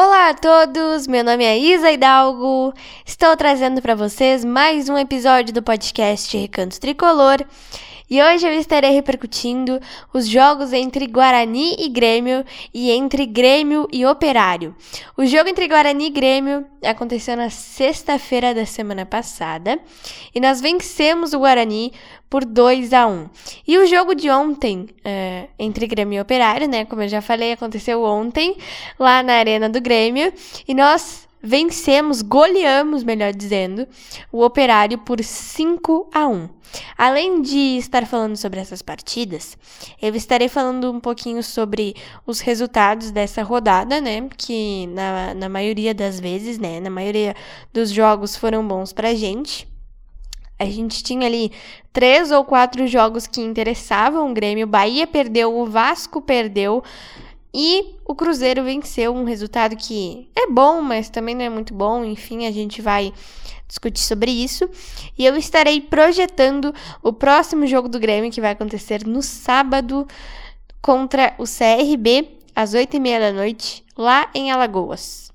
Olá a todos, meu nome é Isa Hidalgo. Estou trazendo para vocês mais um episódio do podcast Recanto Tricolor. E hoje eu estarei repercutindo os jogos entre Guarani e Grêmio e entre Grêmio e Operário. O jogo entre Guarani e Grêmio aconteceu na sexta-feira da semana passada e nós vencemos o Guarani por 2 a 1 E o jogo de ontem, é, entre Grêmio e Operário, né? Como eu já falei, aconteceu ontem, lá na Arena do Grêmio, e nós vencemos, goleamos, melhor dizendo, o Operário por 5 a 1. Além de estar falando sobre essas partidas, eu estarei falando um pouquinho sobre os resultados dessa rodada, né? Que na, na maioria das vezes, né? Na maioria dos jogos foram bons pra gente. A gente tinha ali três ou quatro jogos que interessavam o Grêmio. Bahia perdeu, o Vasco perdeu. E o Cruzeiro venceu um resultado que é bom, mas também não é muito bom. Enfim, a gente vai discutir sobre isso. E eu estarei projetando o próximo jogo do Grêmio, que vai acontecer no sábado, contra o CRB, às oito e meia da noite, lá em Alagoas.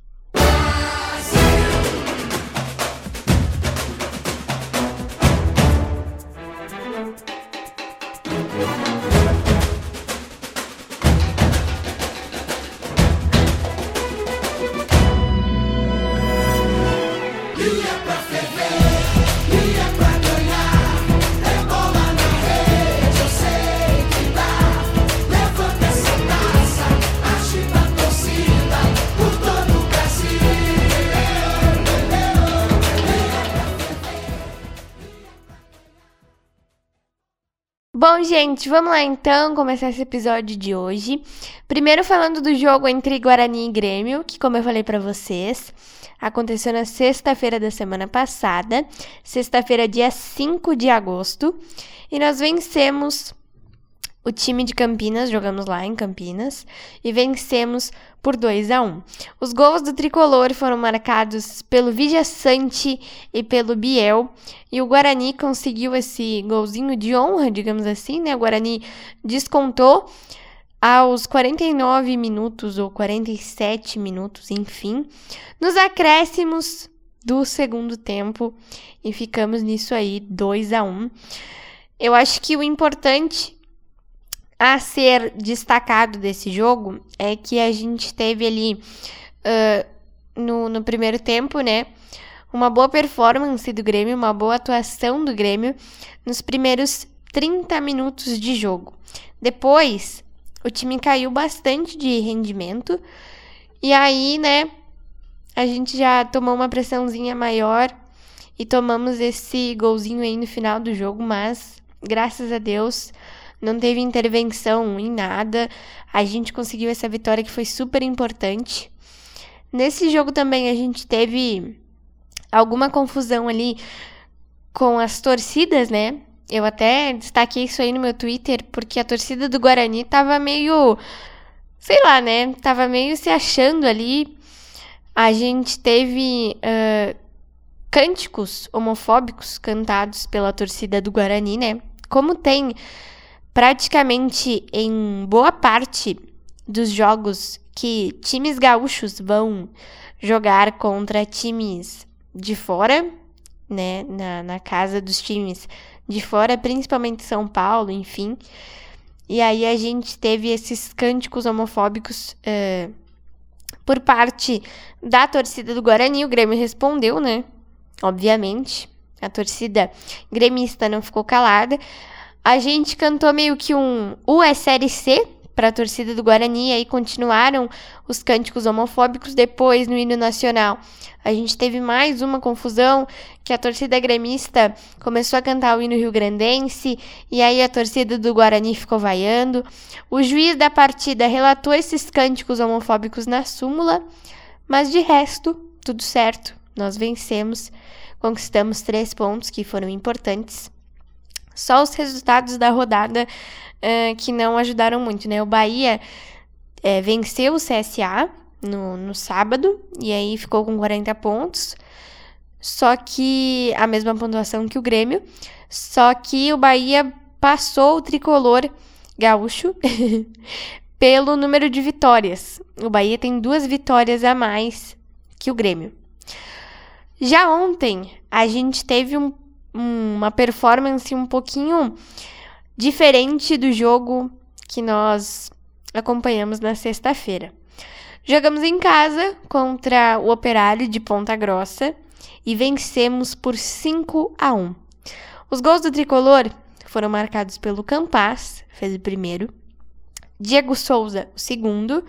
Bom, gente, vamos lá então começar esse episódio de hoje. Primeiro falando do jogo entre Guarani e Grêmio, que como eu falei para vocês, aconteceu na sexta-feira da semana passada, sexta-feira, dia 5 de agosto, e nós vencemos o time de Campinas, jogamos lá em Campinas, e vencemos por 2 a 1. Os gols do tricolor foram marcados pelo Vidia Sante e pelo Biel, e o Guarani conseguiu esse golzinho de honra, digamos assim, né? O Guarani descontou aos 49 minutos ou 47 minutos, enfim, nos acréscimos do segundo tempo e ficamos nisso aí 2 a 1. Eu acho que o importante a ser destacado desse jogo é que a gente teve ali uh, no, no primeiro tempo, né? Uma boa performance do Grêmio, uma boa atuação do Grêmio nos primeiros 30 minutos de jogo. Depois, o time caiu bastante de rendimento e aí, né, a gente já tomou uma pressãozinha maior e tomamos esse golzinho aí no final do jogo, mas graças a Deus não teve intervenção em nada. A gente conseguiu essa vitória que foi super importante. Nesse jogo também a gente teve alguma confusão ali com as torcidas, né? Eu até destaquei isso aí no meu Twitter, porque a torcida do Guarani tava meio. Sei lá, né? Tava meio se achando ali. A gente teve uh, cânticos homofóbicos cantados pela torcida do Guarani, né? Como tem praticamente em boa parte dos jogos que times gaúchos vão jogar contra times de fora, né, na, na casa dos times de fora, principalmente São Paulo, enfim. E aí a gente teve esses cânticos homofóbicos uh, por parte da torcida do Guarani. O Grêmio respondeu, né? Obviamente. A torcida gremista não ficou calada. A gente cantou meio que um USLC para a torcida do Guarani, e aí continuaram os cânticos homofóbicos depois no hino nacional. A gente teve mais uma confusão que a torcida gremista começou a cantar o hino rio-grandense e aí a torcida do Guarani ficou vaiando. O juiz da partida relatou esses cânticos homofóbicos na súmula, mas de resto, tudo certo. Nós vencemos, conquistamos três pontos que foram importantes. Só os resultados da rodada uh, que não ajudaram muito, né? O Bahia é, venceu o CSA no, no sábado e aí ficou com 40 pontos. Só que a mesma pontuação que o Grêmio. Só que o Bahia passou o tricolor gaúcho pelo número de vitórias. O Bahia tem duas vitórias a mais que o Grêmio. Já ontem, a gente teve um, uma performance um pouquinho diferente do jogo que nós acompanhamos na sexta-feira. Jogamos em casa contra o Operário de Ponta Grossa e vencemos por 5 a 1. Os gols do tricolor foram marcados pelo Campas, fez o primeiro, Diego Souza, o segundo,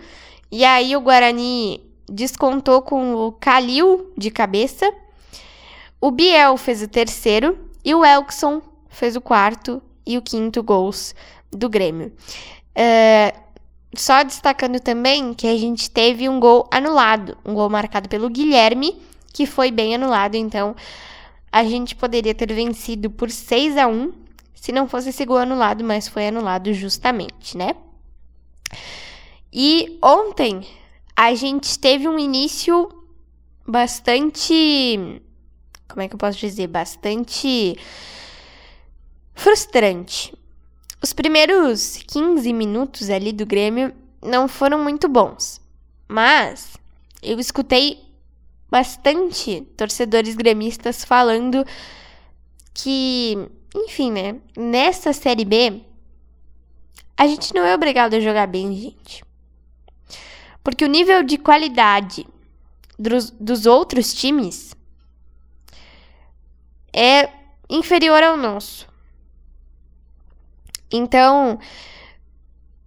e aí o Guarani descontou com o Calil de cabeça, o Biel fez o terceiro e o Elkson fez o quarto e o quinto gols do Grêmio. Uh, só destacando também que a gente teve um gol anulado, um gol marcado pelo Guilherme, que foi bem anulado, então a gente poderia ter vencido por 6 a 1 se não fosse esse gol anulado, mas foi anulado justamente, né? E ontem a gente teve um início bastante. Como é que eu posso dizer? Bastante frustrante. Os primeiros 15 minutos ali do Grêmio não foram muito bons, mas eu escutei bastante torcedores gremistas falando que, enfim, né, nessa Série B, a gente não é obrigado a jogar bem, gente. Porque o nível de qualidade dos, dos outros times é inferior ao nosso. Então,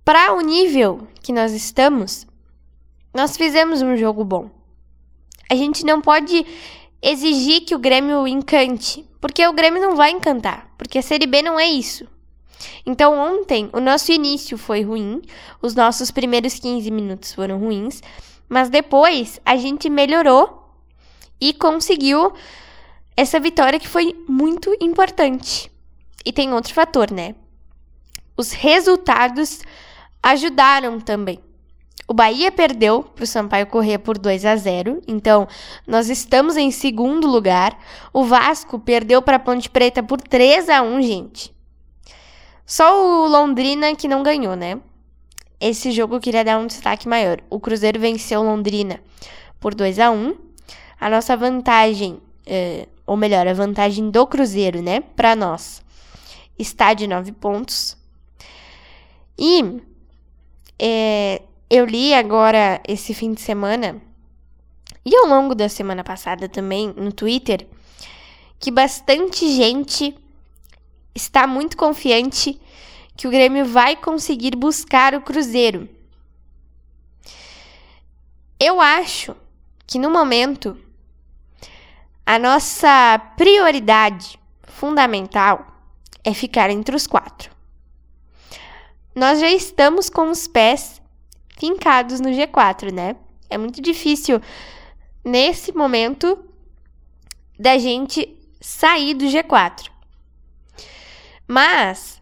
para o nível que nós estamos, nós fizemos um jogo bom. A gente não pode exigir que o Grêmio encante, porque o Grêmio não vai encantar, porque a Série B não é isso. Então, ontem, o nosso início foi ruim, os nossos primeiros 15 minutos foram ruins, mas depois a gente melhorou e conseguiu essa vitória que foi muito importante. E tem outro fator, né? os resultados ajudaram também. O Bahia perdeu para o Sampaio Corrêa por 2 a 0, então nós estamos em segundo lugar. O Vasco perdeu para a Ponte Preta por 3 a 1, gente. Só o Londrina que não ganhou, né? Esse jogo eu queria dar um destaque maior. O Cruzeiro venceu Londrina por 2 a 1. A nossa vantagem, eh, ou melhor, a vantagem do Cruzeiro, né, para nós, está de 9 pontos. E é, eu li agora esse fim de semana, e ao longo da semana passada também, no Twitter, que bastante gente está muito confiante que o Grêmio vai conseguir buscar o Cruzeiro. Eu acho que no momento a nossa prioridade fundamental é ficar entre os quatro nós já estamos com os pés fincados no G4, né? É muito difícil nesse momento da gente sair do G4. Mas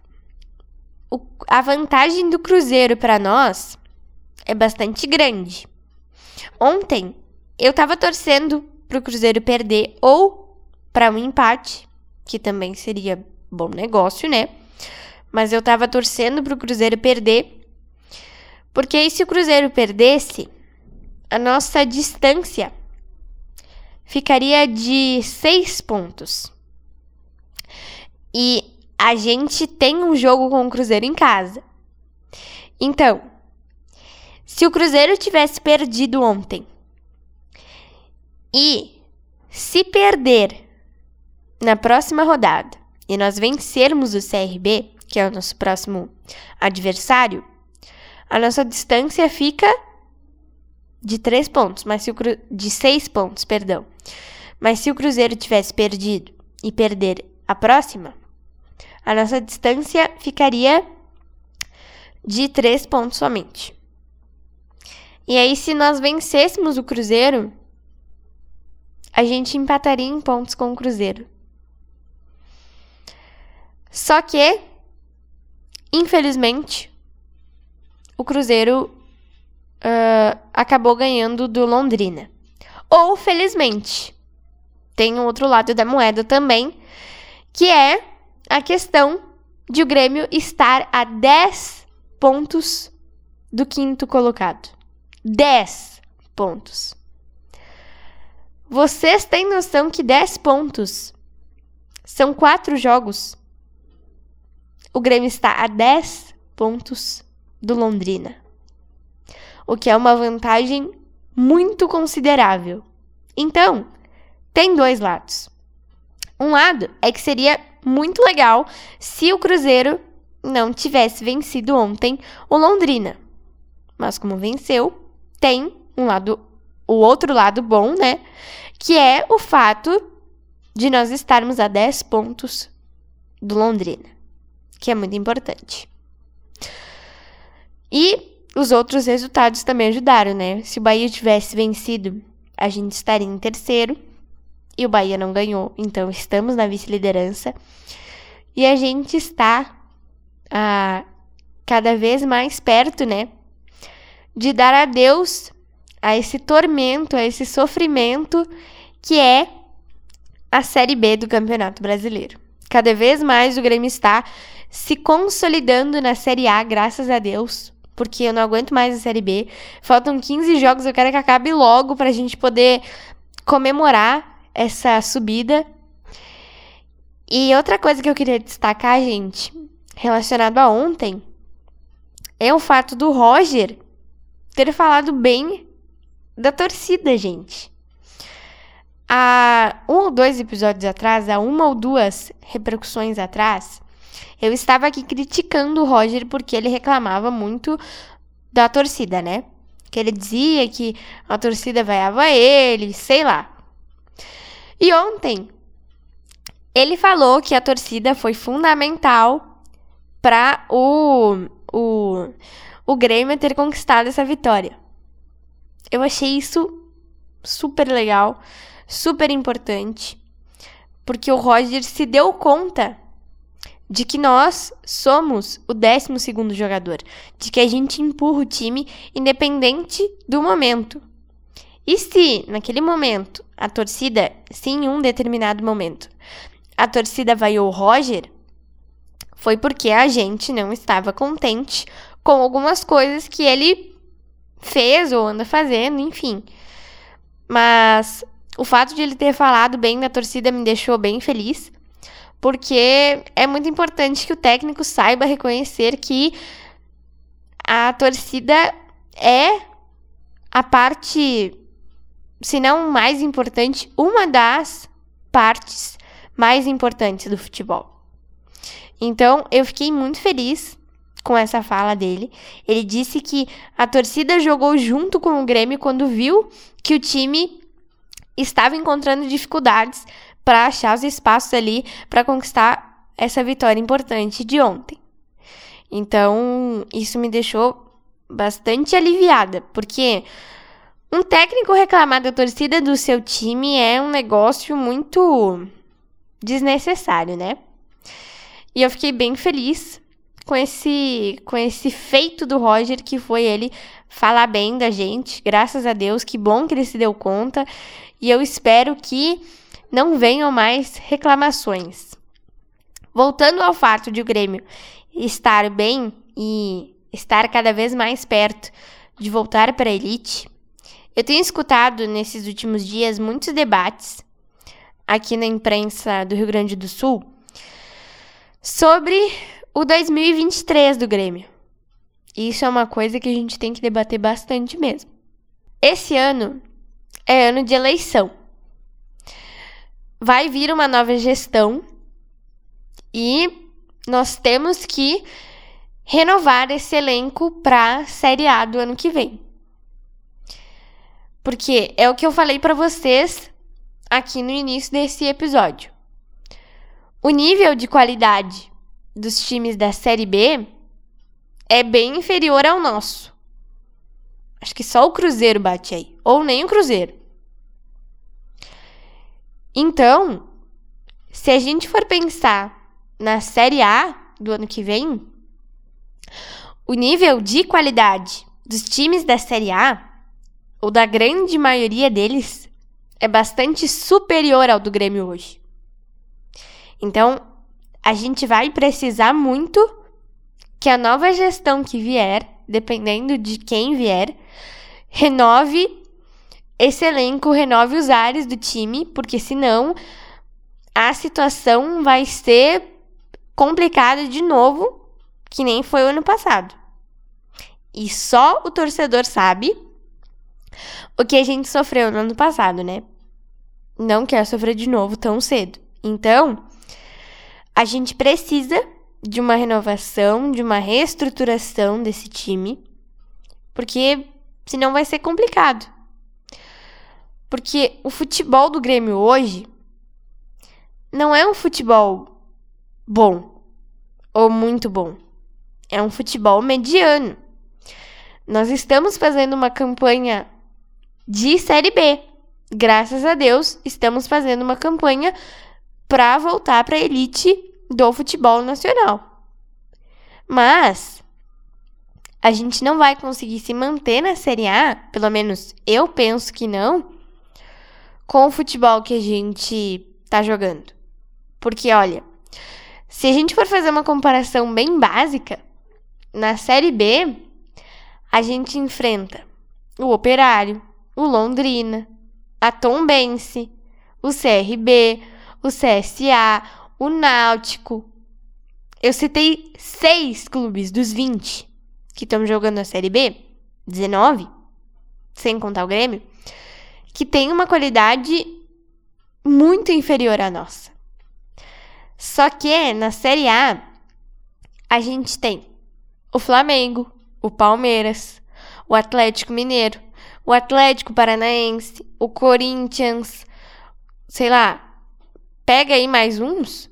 o, a vantagem do Cruzeiro para nós é bastante grande. Ontem eu estava torcendo para o Cruzeiro perder ou para um empate, que também seria bom negócio, né? mas eu tava torcendo pro Cruzeiro perder. Porque aí, se o Cruzeiro perdesse, a nossa distância ficaria de seis pontos. E a gente tem um jogo com o Cruzeiro em casa. Então, se o Cruzeiro tivesse perdido ontem e se perder na próxima rodada e nós vencermos o CRB, que é o nosso próximo adversário, a nossa distância fica de três pontos, mas se o cru... de seis pontos, perdão. Mas se o Cruzeiro tivesse perdido e perder a próxima, a nossa distância ficaria de três pontos somente. E aí, se nós vencêssemos o Cruzeiro, a gente empataria em pontos com o Cruzeiro. Só que Infelizmente, o Cruzeiro uh, acabou ganhando do Londrina. Ou felizmente, tem um outro lado da moeda também, que é a questão de o Grêmio estar a 10 pontos do quinto colocado. 10 pontos. Vocês têm noção que 10 pontos são quatro jogos? O Grêmio está a 10 pontos do Londrina, o que é uma vantagem muito considerável. Então, tem dois lados. Um lado é que seria muito legal se o Cruzeiro não tivesse vencido ontem o Londrina. Mas como venceu, tem um lado, o outro lado bom, né? Que é o fato de nós estarmos a 10 pontos do Londrina, que é muito importante. E os outros resultados também ajudaram, né? Se o Bahia tivesse vencido, a gente estaria em terceiro. E o Bahia não ganhou, então estamos na vice-liderança. E a gente está ah, cada vez mais perto, né? De dar adeus a esse tormento, a esse sofrimento que é a Série B do Campeonato Brasileiro. Cada vez mais o Grêmio está se consolidando na Série A, graças a Deus porque eu não aguento mais a Série B. Faltam 15 jogos, eu quero que acabe logo pra gente poder comemorar essa subida. E outra coisa que eu queria destacar, gente, relacionado a ontem, é o fato do Roger ter falado bem da torcida, gente. Há um ou dois episódios atrás, há uma ou duas repercussões atrás, eu estava aqui criticando o Roger porque ele reclamava muito da torcida, né? Que ele dizia que a torcida vaiava ele, sei lá. E ontem ele falou que a torcida foi fundamental para o, o, o Grêmio ter conquistado essa vitória. Eu achei isso super legal, super importante, porque o Roger se deu conta de que nós somos o 12 jogador, de que a gente empurra o time independente do momento. E se, naquele momento, a torcida, se em um determinado momento, a torcida vaiou o Roger, foi porque a gente não estava contente com algumas coisas que ele fez ou anda fazendo, enfim. Mas o fato de ele ter falado bem da torcida me deixou bem feliz porque é muito importante que o técnico saiba reconhecer que a torcida é a parte, se não mais importante, uma das partes mais importantes do futebol. Então, eu fiquei muito feliz com essa fala dele. Ele disse que a torcida jogou junto com o Grêmio quando viu que o time estava encontrando dificuldades para achar os espaços ali para conquistar essa vitória importante de ontem. Então, isso me deixou bastante aliviada, porque um técnico reclamar da torcida do seu time é um negócio muito desnecessário, né? E eu fiquei bem feliz com esse com esse feito do Roger que foi ele falar bem da gente. Graças a Deus, que bom que ele se deu conta. E eu espero que não venham mais reclamações. Voltando ao fato de o Grêmio estar bem e estar cada vez mais perto de voltar para a elite, eu tenho escutado nesses últimos dias muitos debates aqui na imprensa do Rio Grande do Sul sobre o 2023 do Grêmio. Isso é uma coisa que a gente tem que debater bastante mesmo. Esse ano é ano de eleição vai vir uma nova gestão e nós temos que renovar esse elenco para Série A do ano que vem. Porque é o que eu falei para vocês aqui no início desse episódio. O nível de qualidade dos times da Série B é bem inferior ao nosso. Acho que só o Cruzeiro bate aí, ou nem o Cruzeiro. Então, se a gente for pensar na Série A do ano que vem, o nível de qualidade dos times da Série A, ou da grande maioria deles, é bastante superior ao do Grêmio hoje. Então, a gente vai precisar muito que a nova gestão que vier dependendo de quem vier, renove esse elenco, renove os ares do time, porque senão a situação vai ser complicada de novo, que nem foi o ano passado. E só o torcedor sabe o que a gente sofreu no ano passado, né? Não quer sofrer de novo tão cedo. Então, a gente precisa de uma renovação, de uma reestruturação desse time, porque senão vai ser complicado. Porque o futebol do Grêmio hoje não é um futebol bom ou muito bom. É um futebol mediano. Nós estamos fazendo uma campanha de Série B. Graças a Deus, estamos fazendo uma campanha para voltar para a elite do futebol nacional. Mas a gente não vai conseguir se manter na Série A, pelo menos eu penso que não, com o futebol que a gente tá jogando. Porque olha, se a gente for fazer uma comparação bem básica, na Série B a gente enfrenta o Operário, o Londrina, a Tombense, o CRB, o CSA, o Náutico. Eu citei seis clubes dos 20 que estão jogando a Série B, 19, sem contar o Grêmio, que tem uma qualidade muito inferior à nossa. Só que na Série A, a gente tem o Flamengo, o Palmeiras, o Atlético Mineiro, o Atlético Paranaense, o Corinthians, sei lá, pega aí mais uns.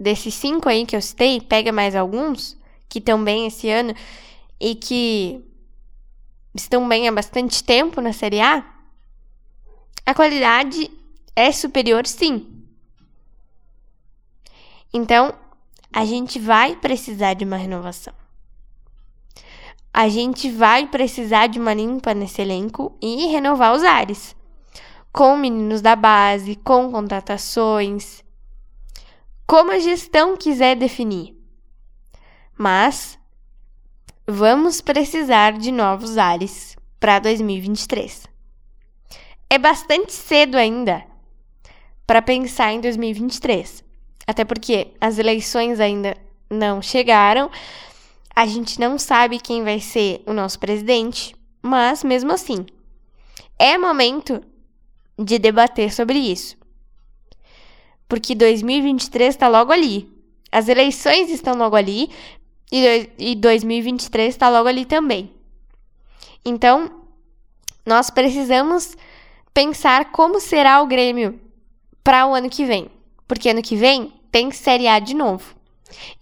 Desses cinco aí que eu citei, pega mais alguns que estão bem esse ano e que estão bem há bastante tempo na Série A. A qualidade é superior, sim. Então, a gente vai precisar de uma renovação a gente vai precisar de uma limpa nesse elenco e renovar os ares. Com meninos da base, com contratações, como a gestão quiser definir. Mas vamos precisar de novos ares para 2023. É bastante cedo ainda para pensar em 2023, até porque as eleições ainda não chegaram a gente não sabe quem vai ser o nosso presidente, mas mesmo assim, é momento de debater sobre isso. Porque 2023 está logo ali. As eleições estão logo ali e 2023 está logo ali também. Então, nós precisamos pensar como será o Grêmio para o ano que vem. Porque ano que vem tem Série A de novo.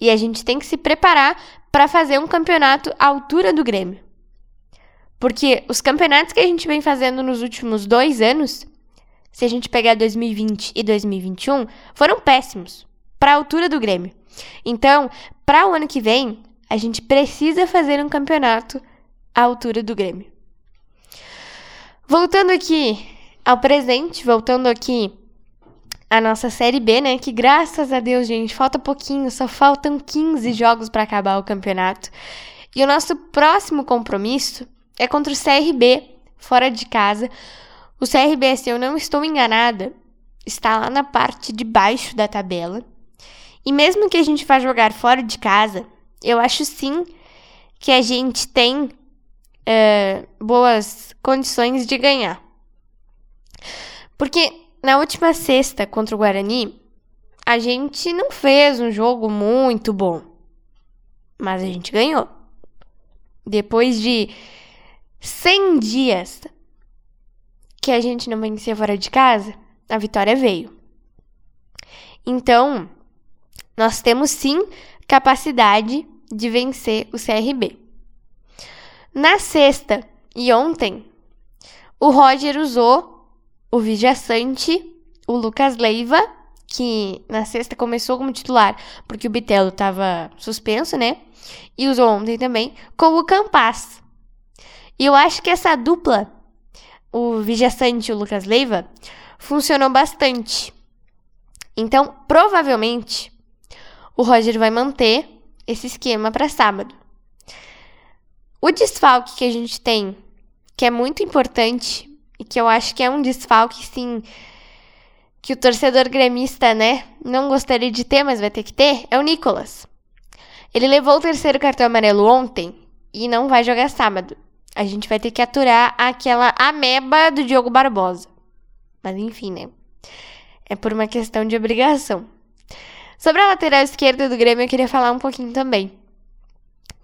E a gente tem que se preparar para fazer um campeonato à altura do Grêmio. Porque os campeonatos que a gente vem fazendo nos últimos dois anos, se a gente pegar 2020 e 2021, foram péssimos para a altura do Grêmio. Então, para o ano que vem, a gente precisa fazer um campeonato à altura do Grêmio. Voltando aqui ao presente, voltando aqui a nossa Série B, né? Que graças a Deus, gente, falta pouquinho, só faltam 15 jogos para acabar o campeonato. E o nosso próximo compromisso é contra o CRB, fora de casa. O CRB, se eu não estou enganada, está lá na parte de baixo da tabela. E mesmo que a gente vá jogar fora de casa, eu acho sim que a gente tem uh, boas condições de ganhar. Porque na última sexta contra o Guarani, a gente não fez um jogo muito bom, mas a gente ganhou. Depois de 100 dias que a gente não vencia fora de casa, a vitória veio. Então, nós temos sim capacidade de vencer o CRB. Na sexta e ontem, o Roger usou o Vijaçante, o Lucas Leiva, que na sexta começou como titular, porque o Bitelo estava suspenso, né? E usou ontem também, com o Campas. E eu acho que essa dupla, o Vijaçante o Lucas Leiva, funcionou bastante. Então, provavelmente, o Roger vai manter esse esquema para sábado. O desfalque que a gente tem, que é muito importante, e que eu acho que é um desfalque, sim, que o torcedor gremista, né, não gostaria de ter, mas vai ter que ter, é o Nicolas. Ele levou o terceiro cartão amarelo ontem e não vai jogar sábado. A gente vai ter que aturar aquela ameba do Diogo Barbosa. Mas enfim, né? É por uma questão de obrigação. Sobre a lateral esquerda do Grêmio, eu queria falar um pouquinho também.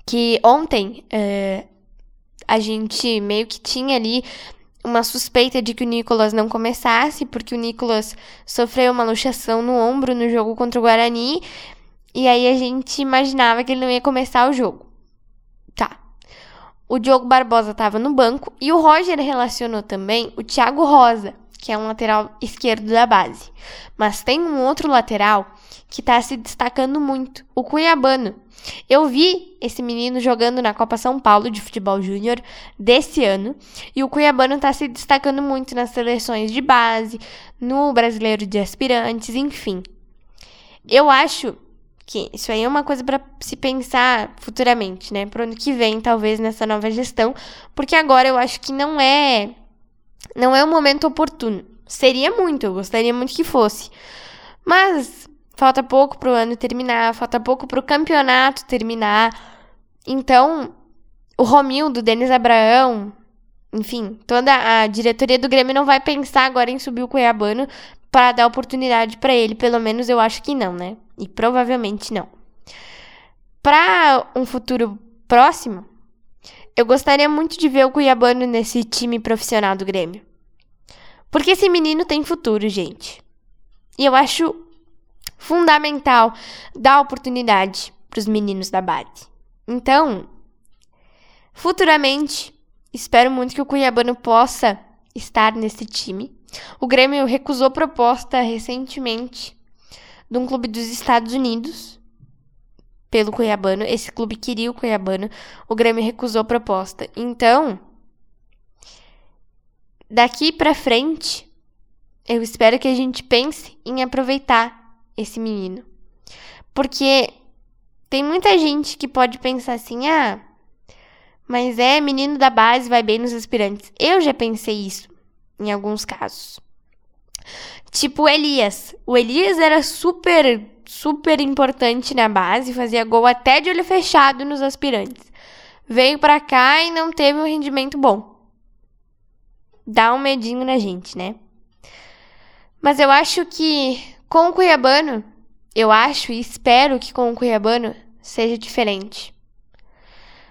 Que ontem uh, a gente meio que tinha ali uma suspeita de que o Nicolas não começasse, porque o Nicolas sofreu uma luxação no ombro no jogo contra o Guarani. E aí a gente imaginava que ele não ia começar o jogo. O Diogo Barbosa estava no banco e o Roger relacionou também o Thiago Rosa, que é um lateral esquerdo da base. Mas tem um outro lateral que está se destacando muito, o Cuiabano. Eu vi esse menino jogando na Copa São Paulo de futebol júnior desse ano e o Cuiabano está se destacando muito nas seleções de base, no Brasileiro de Aspirantes, enfim. Eu acho que isso aí é uma coisa para se pensar futuramente, né? Pro ano que vem, talvez nessa nova gestão, porque agora eu acho que não é não é o momento oportuno. Seria muito, eu gostaria muito que fosse. Mas falta pouco para o ano terminar, falta pouco para o campeonato terminar. Então, o Romildo, Denis Abraão, enfim, toda a diretoria do Grêmio não vai pensar agora em subir o Cuiabano para dar oportunidade para ele. Pelo menos eu acho que não, né? E provavelmente não. Para um futuro próximo, eu gostaria muito de ver o Cuiabano nesse time profissional do Grêmio. Porque esse menino tem futuro, gente. E eu acho fundamental dar oportunidade para os meninos da base. Então, futuramente, espero muito que o Cuiabano possa estar nesse time. O Grêmio recusou proposta recentemente de um clube dos Estados Unidos pelo Cuiabano. Esse clube queria o Cuiabano. O Grêmio recusou a proposta. Então, daqui para frente, eu espero que a gente pense em aproveitar esse menino. Porque tem muita gente que pode pensar assim: ah, mas é menino da base, vai bem nos aspirantes. Eu já pensei isso em alguns casos. Tipo Elias. O Elias era super super importante na base, fazia gol até de olho fechado nos aspirantes. Veio para cá e não teve um rendimento bom. Dá um medinho na gente, né? Mas eu acho que com o Cuiabano, eu acho e espero que com o Cuiabano seja diferente.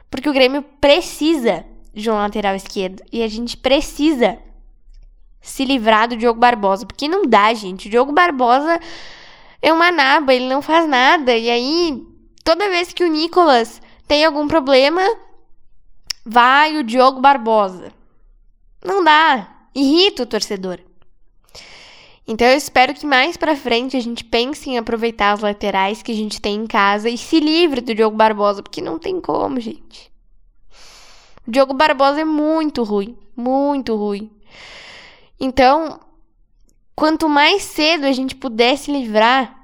Porque o Grêmio precisa de um lateral esquerdo e a gente precisa se livrar do Diogo Barbosa, porque não dá, gente. O Diogo Barbosa é uma naba, ele não faz nada. E aí, toda vez que o Nicolas tem algum problema, vai o Diogo Barbosa. Não dá. Irrita o torcedor. Então eu espero que mais para frente a gente pense em aproveitar as laterais que a gente tem em casa e se livre do Diogo Barbosa, porque não tem como, gente. O Diogo Barbosa é muito ruim, muito ruim. Então, Quanto mais cedo a gente puder se livrar,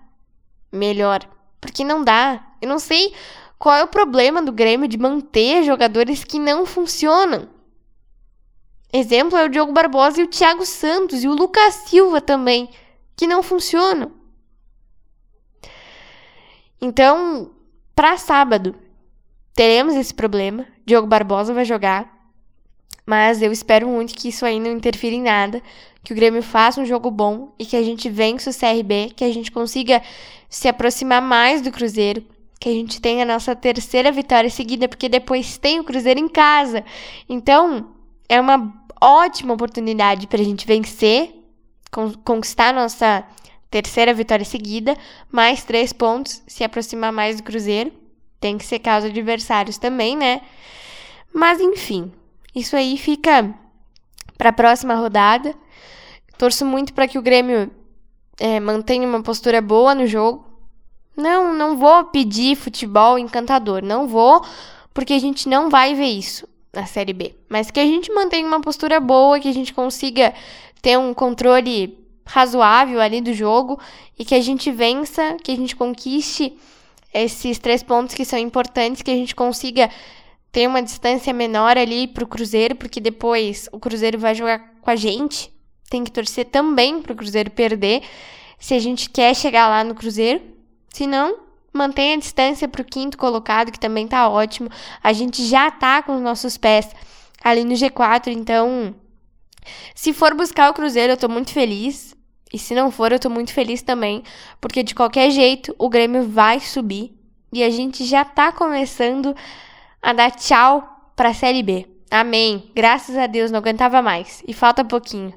melhor. Porque não dá. Eu não sei qual é o problema do Grêmio de manter jogadores que não funcionam. Exemplo é o Diogo Barbosa e o Thiago Santos e o Lucas Silva também, que não funcionam. Então, para sábado, teremos esse problema. Diogo Barbosa vai jogar. Mas eu espero muito que isso aí não interfira em nada, que o Grêmio faça um jogo bom e que a gente vença o CRB, que a gente consiga se aproximar mais do Cruzeiro, que a gente tenha a nossa terceira vitória seguida, porque depois tem o Cruzeiro em casa. Então, é uma ótima oportunidade para a gente vencer, conquistar a nossa terceira vitória seguida, mais três pontos, se aproximar mais do Cruzeiro. Tem que ser causa adversários também, né? Mas enfim, isso aí fica para a próxima rodada. Torço muito para que o Grêmio é, mantenha uma postura boa no jogo. Não, não vou pedir futebol encantador, não vou, porque a gente não vai ver isso na Série B. Mas que a gente mantenha uma postura boa, que a gente consiga ter um controle razoável ali do jogo e que a gente vença, que a gente conquiste esses três pontos que são importantes, que a gente consiga tem uma distância menor ali pro Cruzeiro, porque depois o Cruzeiro vai jogar com a gente. Tem que torcer também pro Cruzeiro perder, se a gente quer chegar lá no Cruzeiro. Se não, mantenha a distância pro quinto colocado, que também tá ótimo. A gente já tá com os nossos pés ali no G4, então se for buscar o Cruzeiro, eu tô muito feliz. E se não for, eu tô muito feliz também, porque de qualquer jeito o Grêmio vai subir e a gente já tá começando a dar tchau para a Série B. Amém. Graças a Deus, não aguentava mais. E falta pouquinho.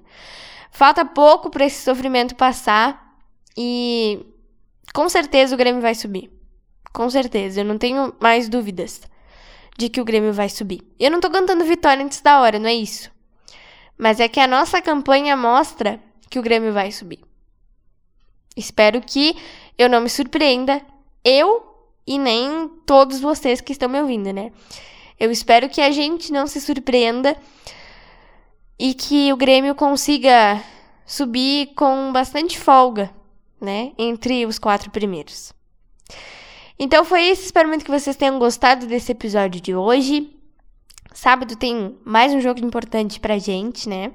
Falta pouco para esse sofrimento passar e com certeza o Grêmio vai subir. Com certeza, eu não tenho mais dúvidas de que o Grêmio vai subir. Eu não tô cantando vitória antes da hora, não é isso. Mas é que a nossa campanha mostra que o Grêmio vai subir. Espero que eu não me surpreenda, eu e nem todos vocês que estão me ouvindo, né? Eu espero que a gente não se surpreenda e que o Grêmio consiga subir com bastante folga, né? Entre os quatro primeiros. Então foi isso. Espero muito que vocês tenham gostado desse episódio de hoje. Sábado tem mais um jogo importante pra gente, né?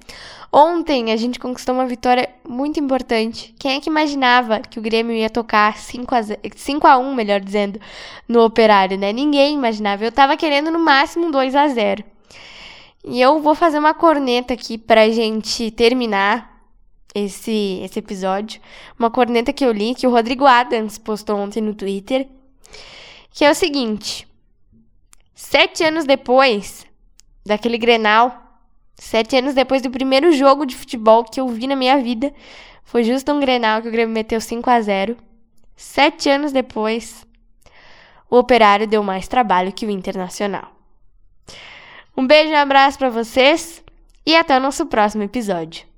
Ontem a gente conquistou uma vitória muito importante. Quem é que imaginava que o Grêmio ia tocar 5 a, 0, 5 a 1, melhor dizendo, no Operário, né? Ninguém imaginava. Eu tava querendo no máximo 2 a 0. E eu vou fazer uma corneta aqui pra gente terminar esse, esse episódio. Uma corneta que eu li, que o Rodrigo Adams postou ontem no Twitter. Que é o seguinte: Sete anos depois, daquele Grenal, sete anos depois do primeiro jogo de futebol que eu vi na minha vida. Foi justo um Grenal que o Grêmio meteu 5 a 0 Sete anos depois, o Operário deu mais trabalho que o Internacional. Um beijo e um abraço para vocês e até o nosso próximo episódio.